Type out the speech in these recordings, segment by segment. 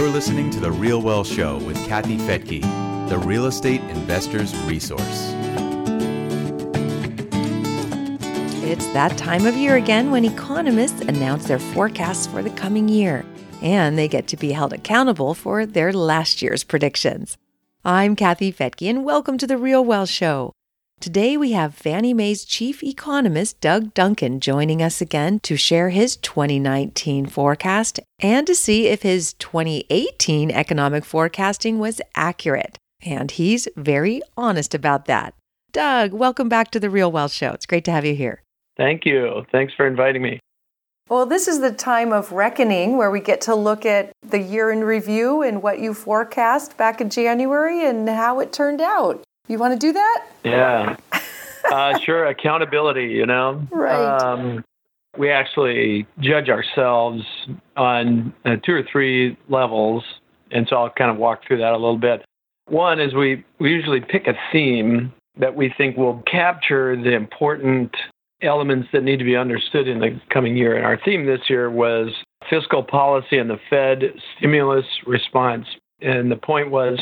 You're listening to The Real Wealth Show with Kathy Fettke, the real estate investor's resource. It's that time of year again when economists announce their forecasts for the coming year, and they get to be held accountable for their last year's predictions. I'm Kathy Fettke, and welcome to The Real Wealth Show. Today we have Fannie Mae's chief economist, Doug Duncan, joining us again to share his 2019 forecast and to see if his 2018 economic forecasting was accurate. And he's very honest about that. Doug, welcome back to the Real Wealth Show. It's great to have you here. Thank you. Thanks for inviting me. Well, this is the time of reckoning where we get to look at the year in review and what you forecast back in January and how it turned out. You want to do that? Yeah. uh, sure. Accountability, you know? Right. Um, we actually judge ourselves on uh, two or three levels. And so I'll kind of walk through that a little bit. One is we, we usually pick a theme that we think will capture the important elements that need to be understood in the coming year. And our theme this year was fiscal policy and the Fed stimulus response. And the point was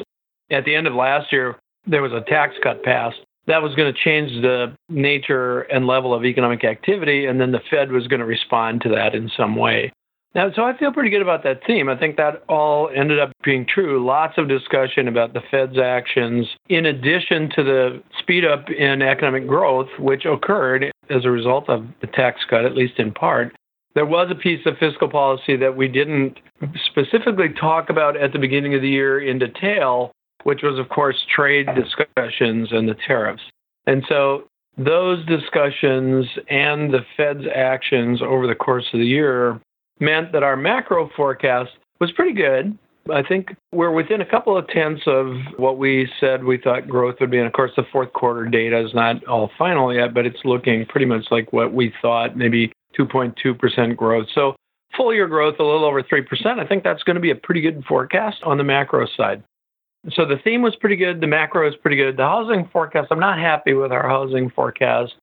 at the end of last year, there was a tax cut passed. That was going to change the nature and level of economic activity, and then the Fed was going to respond to that in some way. Now, so I feel pretty good about that theme. I think that all ended up being true. Lots of discussion about the Fed's actions, in addition to the speed up in economic growth, which occurred as a result of the tax cut, at least in part. There was a piece of fiscal policy that we didn't specifically talk about at the beginning of the year in detail, which was, of course, trade discussions and the tariffs. And so those discussions and the Fed's actions over the course of the year meant that our macro forecast was pretty good. I think we're within a couple of tenths of what we said we thought growth would be. And of course, the fourth quarter data is not all final yet, but it's looking pretty much like what we thought, maybe 2.2% growth. So full year growth, a little over 3%. I think that's going to be a pretty good forecast on the macro side. So the theme was pretty good. The macro is pretty good. The housing forecast, I'm not happy with our housing forecast.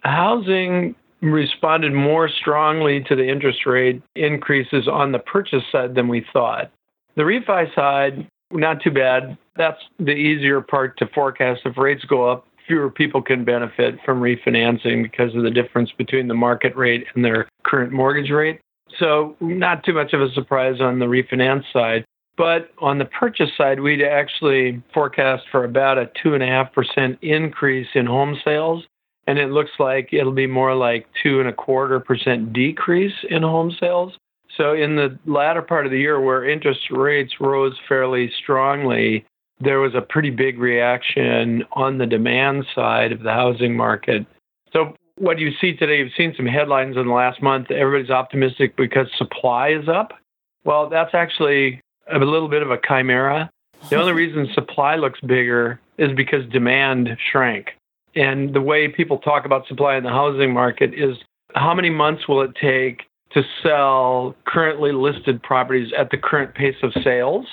Housing responded more strongly to the interest rate increases on the purchase side than we thought. The refi side, not too bad. That's the easier part to forecast. If rates go up, fewer people can benefit from refinancing because of the difference between the market rate and their current mortgage rate. So, not too much of a surprise on the refinance side. But on the purchase side, we'd actually forecast for about a 2.5% increase in home sales. And it looks like it'll be more like two and a quarter percent decrease in home sales. So in the latter part of the year where interest rates rose fairly strongly, there was a pretty big reaction on the demand side of the housing market. So what you see today, you've seen some headlines in the last month. Everybody's optimistic because supply is up. Well, that's actually a little bit of a chimera. The only reason supply looks bigger is because demand shrank. And the way people talk about supply in the housing market is how many months will it take to sell currently listed properties at the current pace of sales?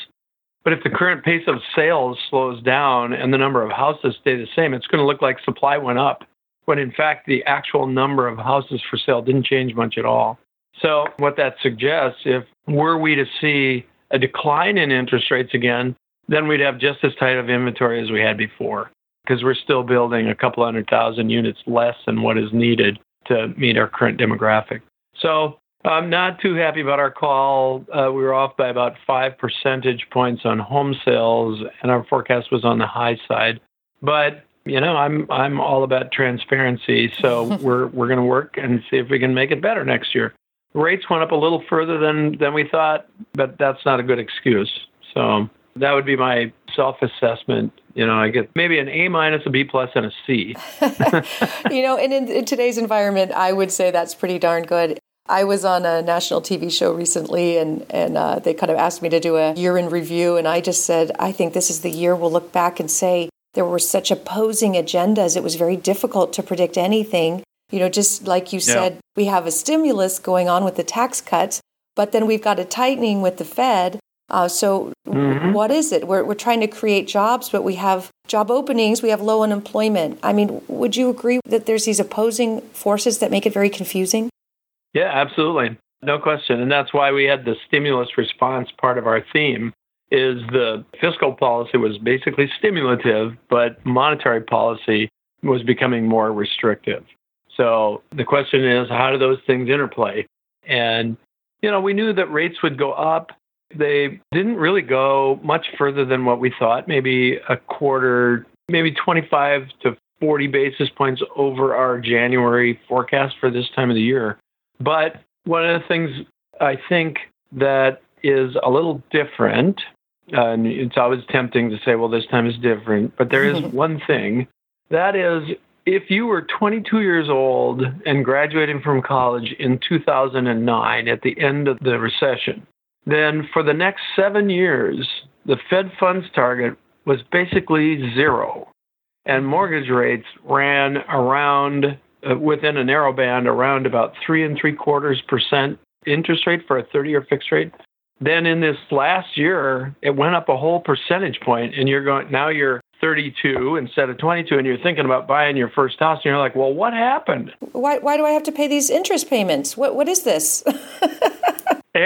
But if the current pace of sales slows down and the number of houses stay the same, it's going to look like supply went up, when in fact the actual number of houses for sale didn't change much at all. So, what that suggests, if were we to see a decline in interest rates again, then we'd have just as tight of inventory as we had before because we're still building a couple hundred thousand units less than what is needed to meet our current demographic. So I'm not too happy about our call. Uh, we were off by about five percentage points on home sales, and our forecast was on the high side. But you know, I'm I'm all about transparency, so we're we're going to work and see if we can make it better next year rates went up a little further than than we thought, but that's not a good excuse. So that would be my self-assessment. You know, I get maybe an A minus, a B plus, and a C. you know, and in, in today's environment, I would say that's pretty darn good. I was on a national TV show recently, and and uh, they kind of asked me to do a year in review, and I just said I think this is the year we'll look back and say there were such opposing agendas. It was very difficult to predict anything. You know, just like you said, yeah. we have a stimulus going on with the tax cuts, but then we've got a tightening with the Fed. Uh, so, mm-hmm. what is it? We're, we're trying to create jobs, but we have job openings, we have low unemployment. I mean, would you agree that there's these opposing forces that make it very confusing? Yeah, absolutely. No question. And that's why we had the stimulus response part of our theme is the fiscal policy was basically stimulative, but monetary policy was becoming more restrictive. So the question is, how do those things interplay? And, you know, we knew that rates would go up. They didn't really go much further than what we thought, maybe a quarter, maybe 25 to 40 basis points over our January forecast for this time of the year. But one of the things I think that is a little different, and it's always tempting to say, well, this time is different, but there is one thing that is if you were 22 years old and graduating from college in 2009 at the end of the recession, then for the next seven years, the Fed funds target was basically zero. And mortgage rates ran around, uh, within a narrow band, around about three and three quarters percent interest rate for a 30 year fixed rate. Then in this last year, it went up a whole percentage point, and you're going now you're 32 instead of 22 and you're thinking about buying your first house and you're like well what happened? Why, why do i have to pay these interest payments? What, what is this?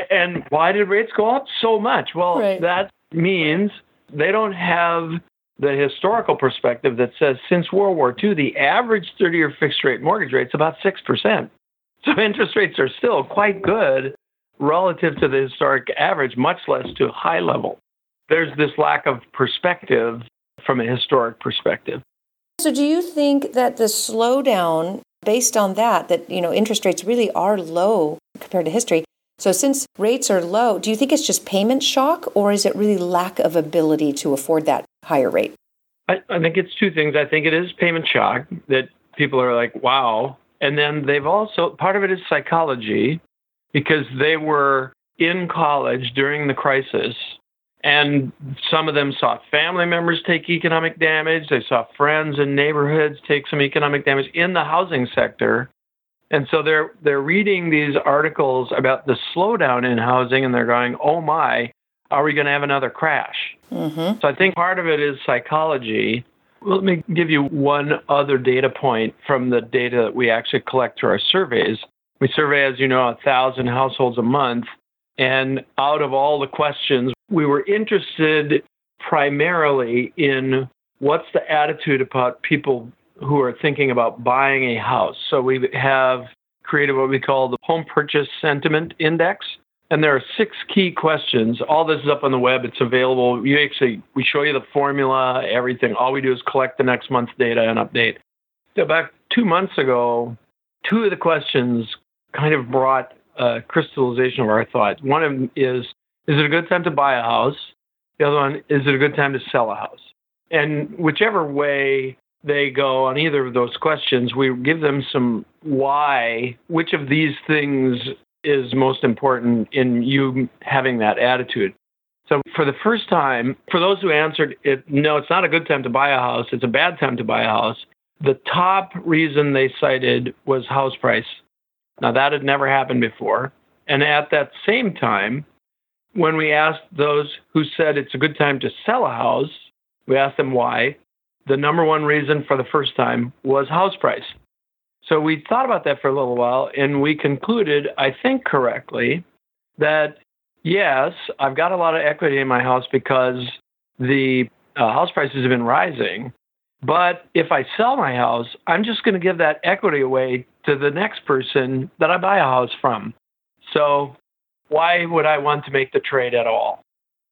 And why did rates go up so much? Well right. that means they don't have the historical perspective that says since world war ii the average 30-year fixed rate mortgage rate is about 6% so interest rates are still quite good relative to the historic average much less to high level. There's this lack of perspective from a historic perspective. So do you think that the slowdown based on that that you know interest rates really are low compared to history? So since rates are low do you think it's just payment shock or is it really lack of ability to afford that higher rate? I, I think it's two things. I think it is payment shock that people are like wow. And then they've also part of it is psychology because they were in college during the crisis and some of them saw family members take economic damage. They saw friends and neighborhoods take some economic damage in the housing sector. And so they're they're reading these articles about the slowdown in housing and they're going, "Oh my, are we going to have another crash?" Mm-hmm. So I think part of it is psychology. Let me give you one other data point from the data that we actually collect through our surveys. We survey, as you know, a thousand households a month, and out of all the questions, we were interested primarily in what's the attitude about people who are thinking about buying a house. So we have created what we call the Home Purchase Sentiment Index. And there are six key questions. All this is up on the web. It's available. You actually, we show you the formula, everything. All we do is collect the next month's data and update. About two months ago, two of the questions kind of brought a crystallization of our thoughts. One of them is is it a good time to buy a house? The other one, is it a good time to sell a house? And whichever way they go on either of those questions, we give them some why, which of these things is most important in you having that attitude. So, for the first time, for those who answered it, no, it's not a good time to buy a house, it's a bad time to buy a house, the top reason they cited was house price. Now, that had never happened before. And at that same time, when we asked those who said it's a good time to sell a house, we asked them why. The number one reason for the first time was house price. So we thought about that for a little while and we concluded, I think correctly, that yes, I've got a lot of equity in my house because the uh, house prices have been rising. But if I sell my house, I'm just going to give that equity away to the next person that I buy a house from. So why would I want to make the trade at all?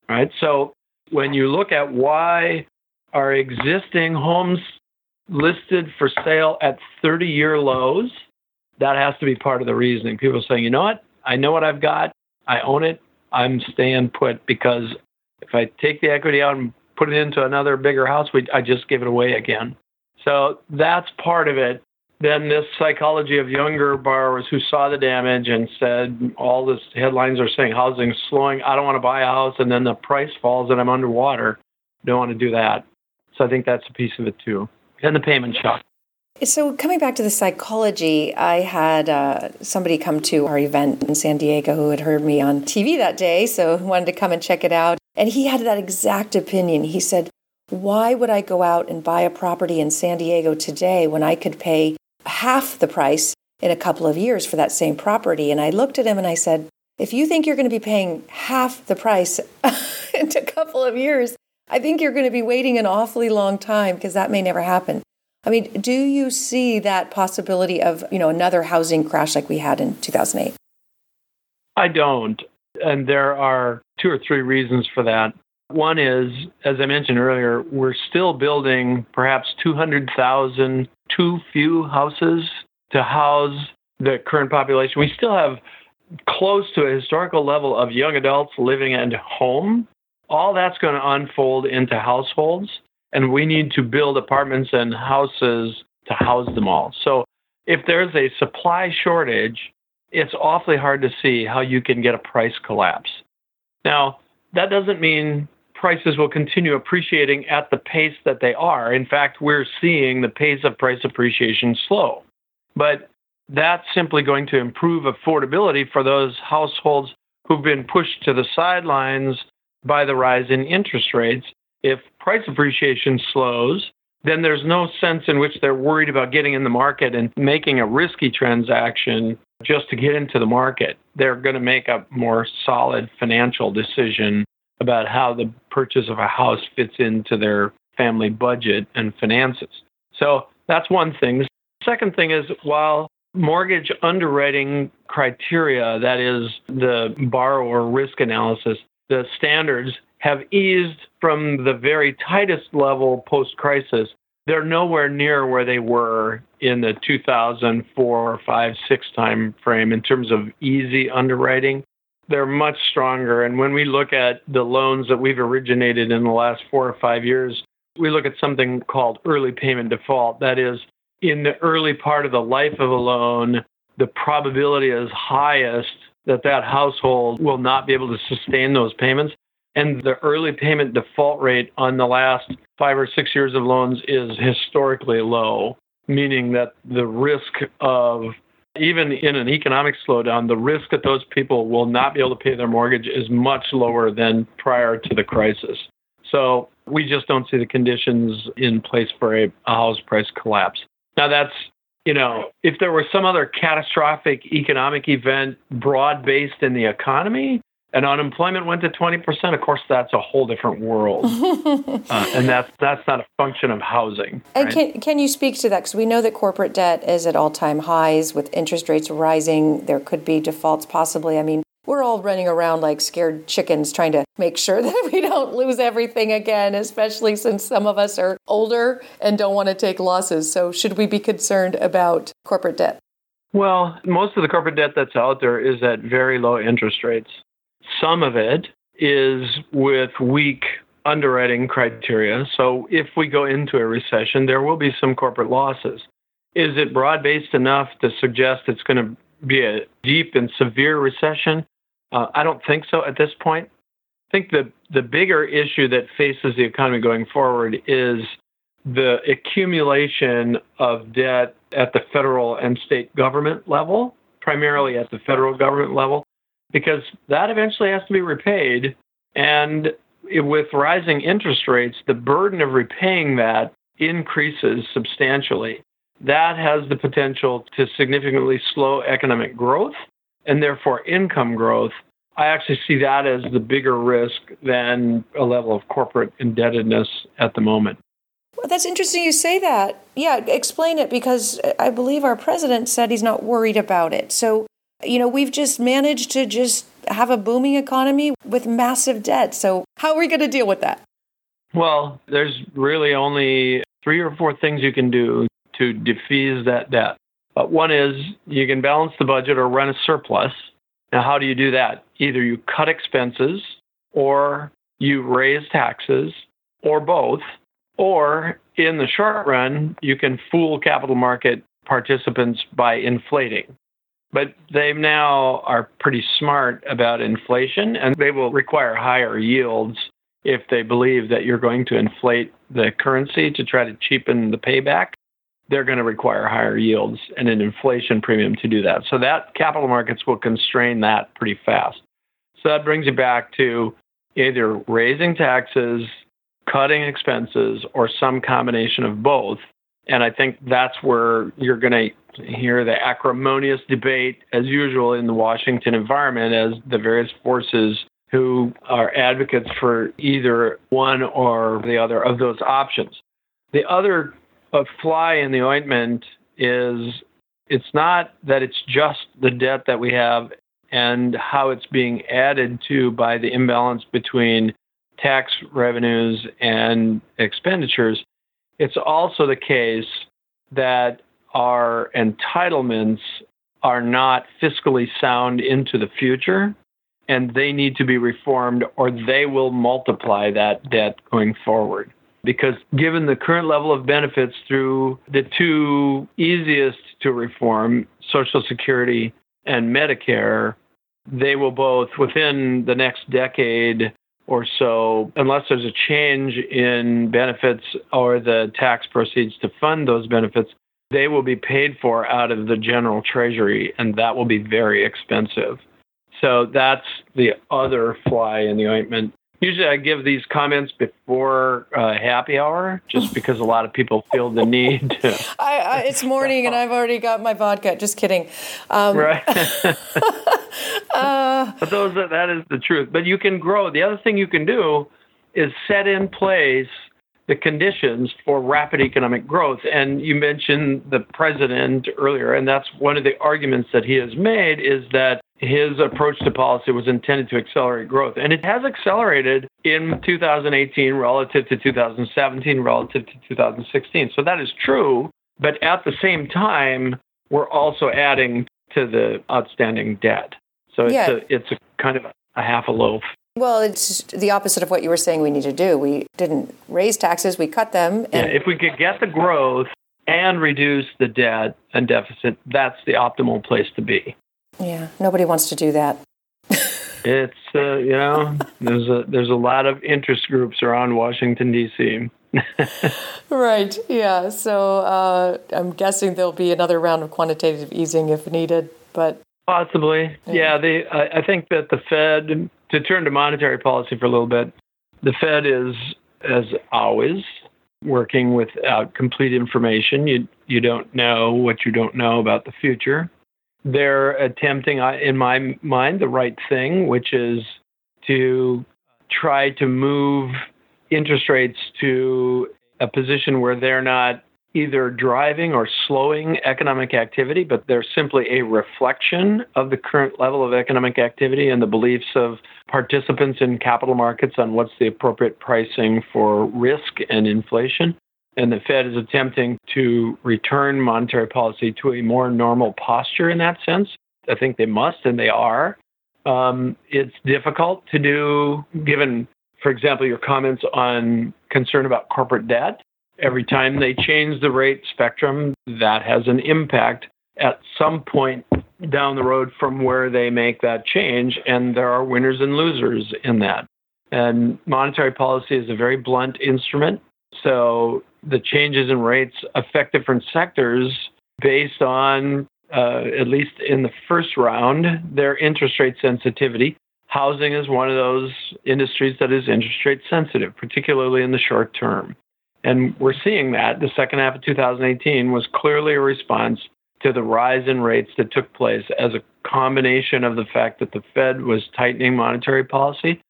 Right? So when you look at why are existing homes listed for sale at 30 year lows, that has to be part of the reasoning. People saying, you know what? I know what I've got. I own it. I'm staying put because if I take the equity out and put it into another bigger house, we, I just give it away again. So that's part of it. Then this psychology of younger borrowers who saw the damage and said all this headlines are saying housing's slowing i don't want to buy a house and then the price falls and i'm underwater don't want to do that. So i think that's a piece of it too. And the payment shock. So coming back to the psychology i had uh, somebody come to our event in san diego who had heard me on tv that day so wanted to come and check it out and he had that exact opinion he said why would I go out and buy a property in San Diego today when I could pay half the price in a couple of years for that same property. And I looked at him and I said, if you think you're going to be paying half the price in a couple of years, I think you're going to be waiting an awfully long time because that may never happen. I mean, do you see that possibility of, you know, another housing crash like we had in 2008? I don't. And there are two or three reasons for that. One is, as I mentioned earlier, we're still building perhaps 200,000 too few houses to house the current population. We still have close to a historical level of young adults living at home. All that's going to unfold into households, and we need to build apartments and houses to house them all. So if there's a supply shortage, it's awfully hard to see how you can get a price collapse. Now, that doesn't mean prices will continue appreciating at the pace that they are. In fact, we're seeing the pace of price appreciation slow. But that's simply going to improve affordability for those households who've been pushed to the sidelines by the rise in interest rates. If price appreciation slows, then there's no sense in which they're worried about getting in the market and making a risky transaction just to get into the market. They're going to make a more solid financial decision about how the purchase of a house fits into their family budget and finances. So that's one thing. Second thing is while mortgage underwriting criteria, that is the borrower risk analysis, the standards have eased from the very tightest level post crisis. They're nowhere near where they were in the 2004, 5, 6 time frame in terms of easy underwriting. They're much stronger. And when we look at the loans that we've originated in the last four or five years, we look at something called early payment default. That is, in the early part of the life of a loan, the probability is highest that that household will not be able to sustain those payments. And the early payment default rate on the last five or six years of loans is historically low, meaning that the risk of even in an economic slowdown, the risk that those people will not be able to pay their mortgage is much lower than prior to the crisis. So we just don't see the conditions in place for a, house price collapse. Now, that's, you know, if there were some other catastrophic economic event broad based in the economy, and unemployment went to 20%, of course, that's a whole different world. uh, and that's, that's not a function of housing. And can, can you speak to that? Because we know that corporate debt is at all time highs with interest rates rising. There could be defaults possibly. I mean, we're all running around like scared chickens trying to make sure that we don't lose everything again, especially since some of us are older and don't want to take losses. So, should we be concerned about corporate debt? Well, most of the corporate debt that's out there is at very low interest rates. Some of it is with weak underwriting criteria. So if we go into a recession, there will be some corporate losses. Is it broad based enough to suggest it's going to be a deep and severe recession? Uh, I don't think so at this point. I think the, the bigger issue that faces the economy going forward is the accumulation of debt at the federal and state government level, primarily at the federal government level because that eventually has to be repaid. And with rising interest rates, the burden of repaying that increases substantially. That has the potential to significantly slow economic growth and therefore income growth. I actually see that as the bigger risk than a level of corporate indebtedness at the moment. Well, that's interesting you say that. Yeah, explain it because I believe our president said he's not worried about it. So, you know, we've just managed to just have a booming economy with massive debt. So, how are we going to deal with that? Well, there's really only three or four things you can do to defease that debt. But one is you can balance the budget or run a surplus. Now, how do you do that? Either you cut expenses or you raise taxes or both. Or in the short run, you can fool capital market participants by inflating but they now are pretty smart about inflation and they will require higher yields if they believe that you're going to inflate the currency to try to cheapen the payback. They're going to require higher yields and an inflation premium to do that. So that capital markets will constrain that pretty fast. So that brings you back to either raising taxes, cutting expenses, or some combination of both And I think that's where you're going to hear the acrimonious debate, as usual, in the Washington environment as the various forces who are advocates for either one or the other of those options. The other fly in the ointment is it's not that it's just the debt that we have and how it's being added to by the imbalance between tax revenues and expenditures. It's also the case that our entitlements are not fiscally sound into the future and they need to be reformed or they will multiply that debt going forward. Because given the current level of benefits through the two easiest to reform, Social Security and Medicare, they will both, within the next decade or so, unless there's a change in benefits or the tax proceeds to fund those benefits, they will be paid for out of the general treasury, and that will be very expensive. So that's the other fly in the ointment. Usually, I give these comments before uh, happy hour, just because a lot of people feel the need to. I, I, it's morning, and I've already got my vodka. Just kidding. Um, right. uh, but those that is the truth. But you can grow. The other thing you can do is set in place the conditions for rapid economic growth. And you mentioned the president earlier, and that's one of the arguments that he has made is that his approach to policy was intended to accelerate growth. And it has accelerated in 2018 relative to 2017, relative to 2016. So that is true. But at the same time, we're also adding to the outstanding debt. So it's, yeah. a, it's a kind of a half a loaf. Well, it's the opposite of what you were saying we need to do. We didn't raise taxes, we cut them. And- yeah, if we could get the growth and reduce the debt and deficit, that's the optimal place to be. Yeah, nobody wants to do that. it's uh, you know there's a there's a lot of interest groups around Washington D.C. right. Yeah. So uh, I'm guessing there'll be another round of quantitative easing if needed, but possibly. Yeah. yeah they, I, I think that the Fed to turn to monetary policy for a little bit. The Fed is, as always, working without complete information. You you don't know what you don't know about the future. They're attempting, in my mind, the right thing, which is to try to move interest rates to a position where they're not either driving or slowing economic activity, but they're simply a reflection of the current level of economic activity and the beliefs of participants in capital markets on what's the appropriate pricing for risk and inflation. And the Fed is attempting to return monetary policy to a more normal posture in that sense. I think they must, and they are. Um, it's difficult to do, given, for example, your comments on concern about corporate debt. Every time they change the rate spectrum, that has an impact at some point down the road from where they make that change, and there are winners and losers in that. And monetary policy is a very blunt instrument. So the changes in rates affect different sectors based on, uh, at least in the first round, their interest rate sensitivity. Housing is one of those industries that is interest rate sensitive, particularly in the short term. And we're seeing that. The second half of 2018 was clearly a response to the rise in rates that took place as a combination of the fact that the Fed was tightening monetary policy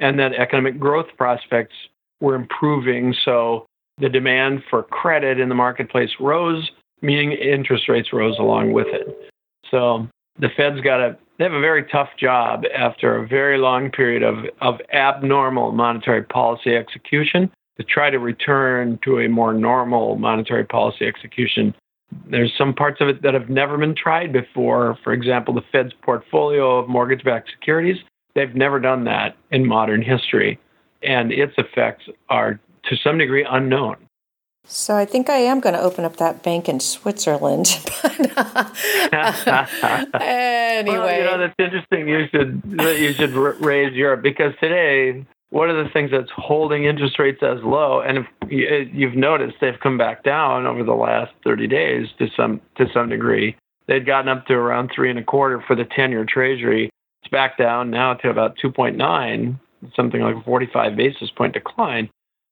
and that economic growth prospects were improving. So the demand for credit in the marketplace rose, meaning interest rates rose along with it. So the Fed's got a they have a very tough job after a very long period of, of abnormal monetary policy execution to try to return to a more normal monetary policy execution there's some parts of it that have never been tried before. For example, the Fed's portfolio of mortgage backed securities, they've never done that in modern history. And its effects are to some degree unknown. So I think I am going to open up that bank in Switzerland. Uh, anyway, well, you know that's interesting. You should you should raise Europe because today one of the things that's holding interest rates as low, and if you've noticed they've come back down over the last 30 days to some to some degree. They'd gotten up to around three and a quarter for the 10-year Treasury. It's back down now to about 2.9, something like a 45 basis point decline.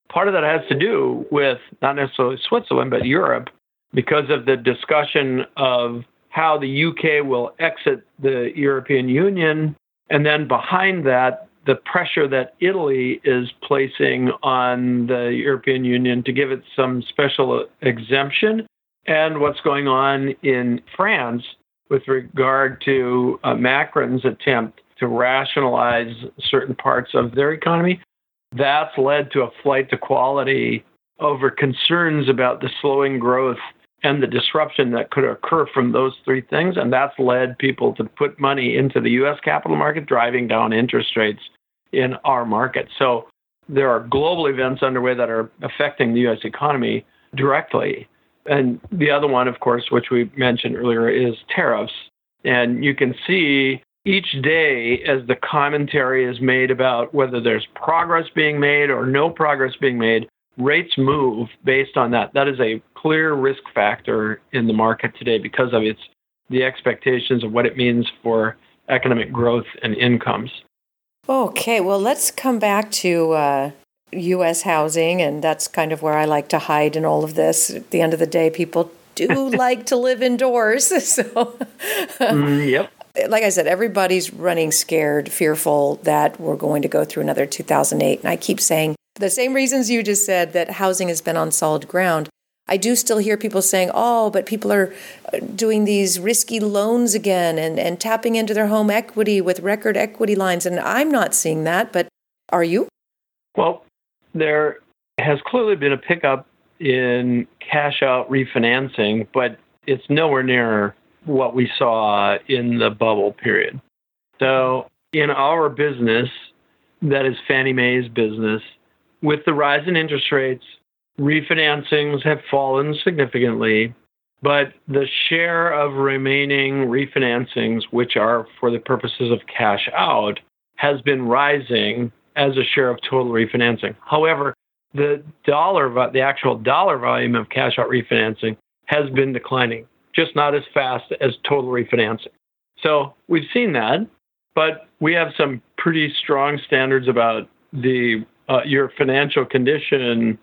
part of that has to do with not necessarily Switzerland, but Europe, because of the discussion of how the UK will exit the European Union. And then behind that, the pressure that Italy is placing on the European Union to give it some special exemption, and what's going on in France with regard to uh, Macron's attempt to rationalize certain parts of their economy. That's led to a flight to quality over concerns about the slowing growth and the disruption that could occur from those three things. And that's led people to put money into the US capital market, driving down interest rates in our market. So there are global events underway that are affecting the US economy directly. And the other one, of course, which we mentioned earlier, is tariffs. And you can see each day as the commentary is made about whether there's progress being made or no progress being made, rates move based on that. That is a clear risk factor in the market today because of its the expectations of what it means for economic growth and incomes. Okay, well, let's come back to uh, U.S. housing, and that's kind of where I like to hide in all of this. At the end of the day, people do like to live indoors, so. mm, yep like I said, everybody's running scared, fearful that we're going to go through another 2008. And I keep saying the same reasons you just said that housing has been on solid ground. I do still hear people saying, oh, but people are uh, doing these risky loans again and, and tapping into their home equity with record equity lines. And I'm not seeing that, but are you? Well, there has clearly been a pickup in cash out refinancing, but it's nowhere near what we saw in the bubble period. So, in our business, that is Fannie Mae's business, with the rise in interest rates, refinancings have fallen significantly, but the share of remaining refinancings, which are for the purposes of cash out, has been rising as a share of total refinancing. However, the dollar, the actual dollar volume of cash out refinancing has been declining just not as fast as total refinancing. So we've seen that, but we have some pretty strong standards about the uh, your financial condition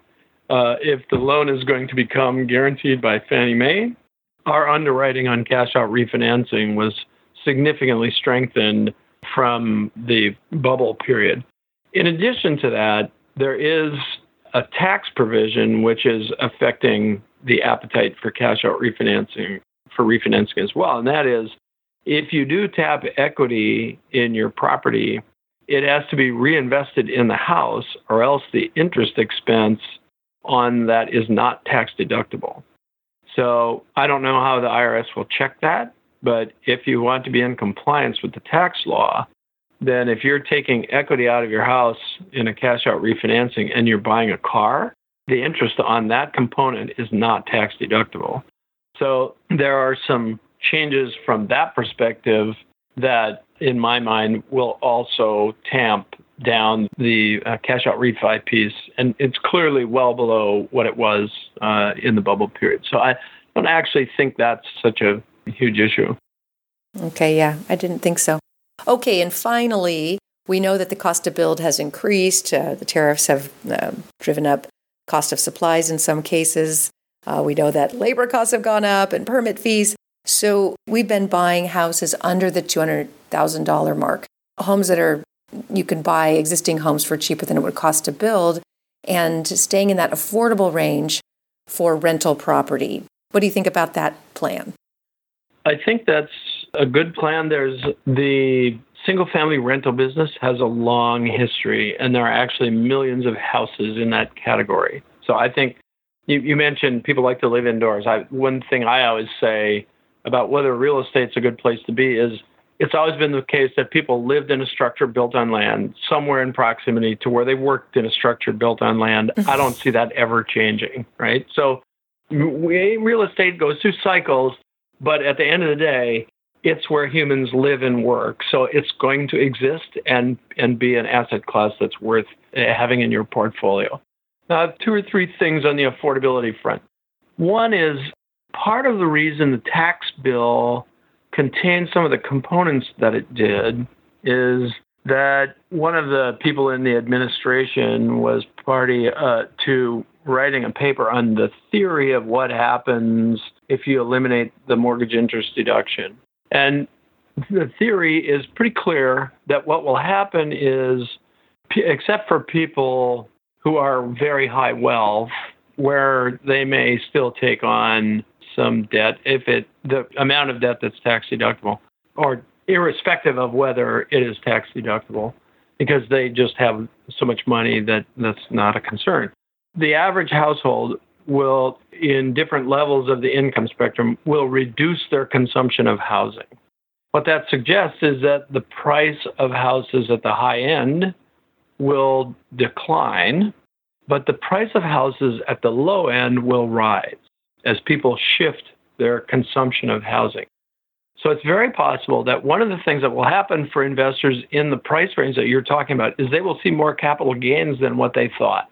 uh, if the loan is going to become guaranteed by Fannie Mae. Our underwriting on cash out refinancing was significantly strengthened from the bubble period. In addition to that, there is a tax provision which is affecting the appetite for cash out refinancing for refinancing as well. And that is if you do tap equity in your property, it has to be reinvested in the house, or else the interest expense on that is not tax deductible. So I don't know how the IRS will check that, but if you want to be in compliance with the tax law, then if you're taking equity out of your house in a cash out refinancing and you're buying a car, the interest on that component is not tax deductible. So there are some changes from that perspective that, in my mind, will also tamp down the uh, cash out refi piece. And it's clearly well below what it was uh, in the bubble period. So I don't actually think that's such a huge issue. Okay, yeah, I didn't think so. Okay, and finally, we know that the cost to build has increased. Uh, the tariffs have uh, driven up cost of supplies in some cases. Uh, we know that labor costs have gone up and permit fees. So we've been buying houses under the $200,000 mark, homes that are, you can buy existing homes for cheaper than it would cost to build, and staying in that affordable range for rental property. What do you think about that plan? I think that's a good plan. There's the single family rental business has a long history, and there are actually millions of houses in that category. So I think you, you mentioned people like to live indoors. I, one thing I always say about whether real estate's a good place to be is it's always been the case that people lived in a structure built on land somewhere in proximity to where they worked in a structure built on land. Mm-hmm. I don't see that ever changing, right? So we, real estate goes through cycles, but at the end of the day, it's where humans live and work. So it's going to exist and, and be an asset class that's worth eh, having in your portfolio. Now, two or three things on the affordability front. One is part of the reason the tax bill contained some of the components that it did is that one of the people in the administration was party uh, to writing a paper on the theory of what happens if you eliminate the mortgage interest deduction. And the theory is pretty clear that what will happen is, except for people who are very high wealth, where they may still take on some debt if it the amount of debt that's tax deductible or irrespective of whether it is tax deductible because they just have so much money that that's not a concern. The average household will in different levels of the income spectrum will reduce their consumption of housing. What that suggests is that the price of houses at the high end will decline, but the price of houses at the low end will rise as people shift their consumption of housing. So it's very possible that one of the things that will happen for investors in the price range that you're talking about is they will see more capital gains than what they thought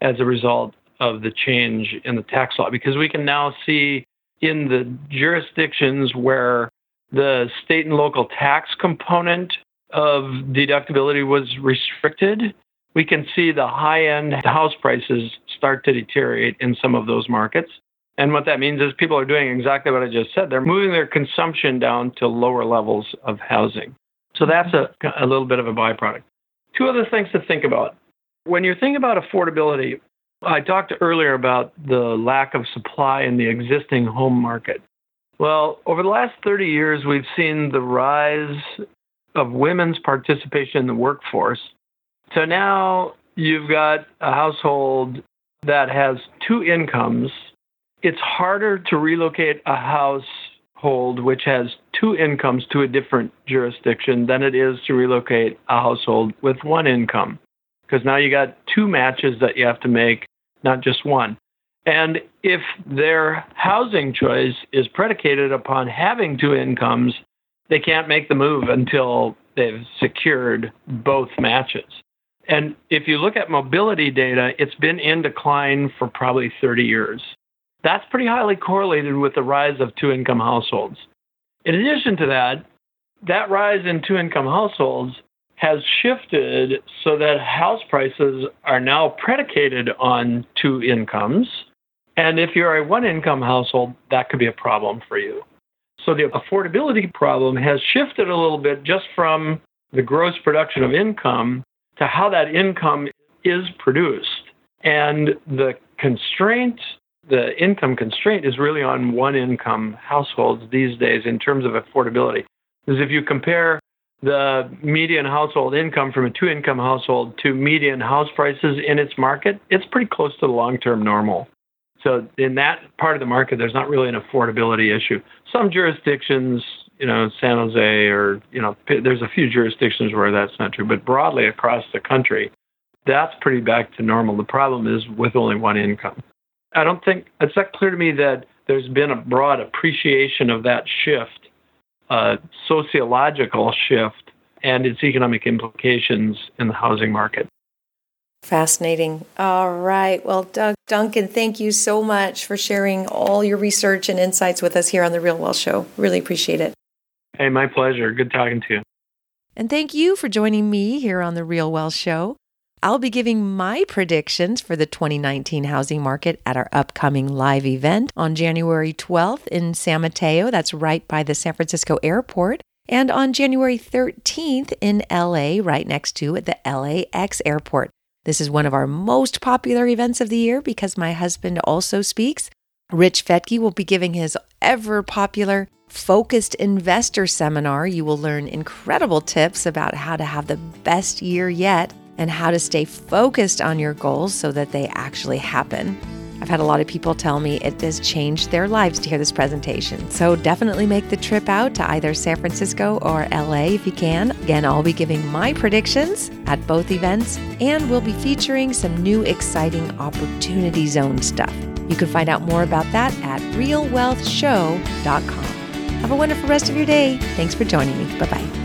as a result of the change in the tax law because we can now see in the jurisdictions where the state and local tax component of deductibility was restricted, we can see the high end house prices start to deteriorate in some of those markets. And what that means is people are doing exactly what I just said. They're moving their consumption down to lower levels of housing. So that's a, a little bit of a byproduct. Two other things to think about. When you're thinking about affordability, I talked earlier about the lack of supply in the existing home market. Well, over the last 30 years, we've seen the rise of women's participation in the workforce. So now you've got a household that has two incomes it's harder to relocate a household which has two incomes to a different jurisdiction than it is to relocate a household with one income. Because now you got two matches that you have to make, not just one. And if their housing choice is predicated upon having two incomes, they can't make the move until they've secured both matches. And if you look at mobility data, it's been in decline for probably 30 years. That's pretty highly correlated with the rise of two income households. In addition to that, that rise in two income households has shifted so that house prices are now predicated on two incomes. And if you're a one income household, that could be a problem for you. So the affordability problem has shifted a little bit just from the gross production of income to how that income is produced. And the constraint the income constraint is really on one income households these days in terms of affordability. Because if you compare the median household income from a two income household to median house prices in its market, it's pretty close to the long term normal. So in that part of the market, there's not really an affordability issue. Some jurisdictions, you know, San Jose or, you know, there's a few jurisdictions where that's not true, but broadly across the country, that's pretty back to normal. The problem is with only one income. I don't think it's not clear to me that there's been a broad appreciation of that shift, uh, sociological shift, and its economic implications in the housing market. Fascinating. All right. Well, Doug Duncan, thank you so much for sharing all your research and insights with us here on The Real Wealth Show. Really appreciate it. Hey, my pleasure. Good talking to you. And thank you for joining me here on The Real Wealth Show. I'll be giving my predictions for the 2019 housing market at our upcoming live event on January 12th in San Mateo. That's right by the San Francisco airport. And on January 13th in LA, right next to the LAX airport. This is one of our most popular events of the year because my husband also speaks. Rich Fettke will be giving his ever popular focused investor seminar. You will learn incredible tips about how to have the best year yet and how to stay focused on your goals so that they actually happen. I've had a lot of people tell me it has changed their lives to hear this presentation. So definitely make the trip out to either San Francisco or LA if you can. Again, I'll be giving my predictions at both events and we'll be featuring some new exciting opportunity zone stuff. You can find out more about that at realwealthshow.com. Have a wonderful rest of your day. Thanks for joining me. Bye bye.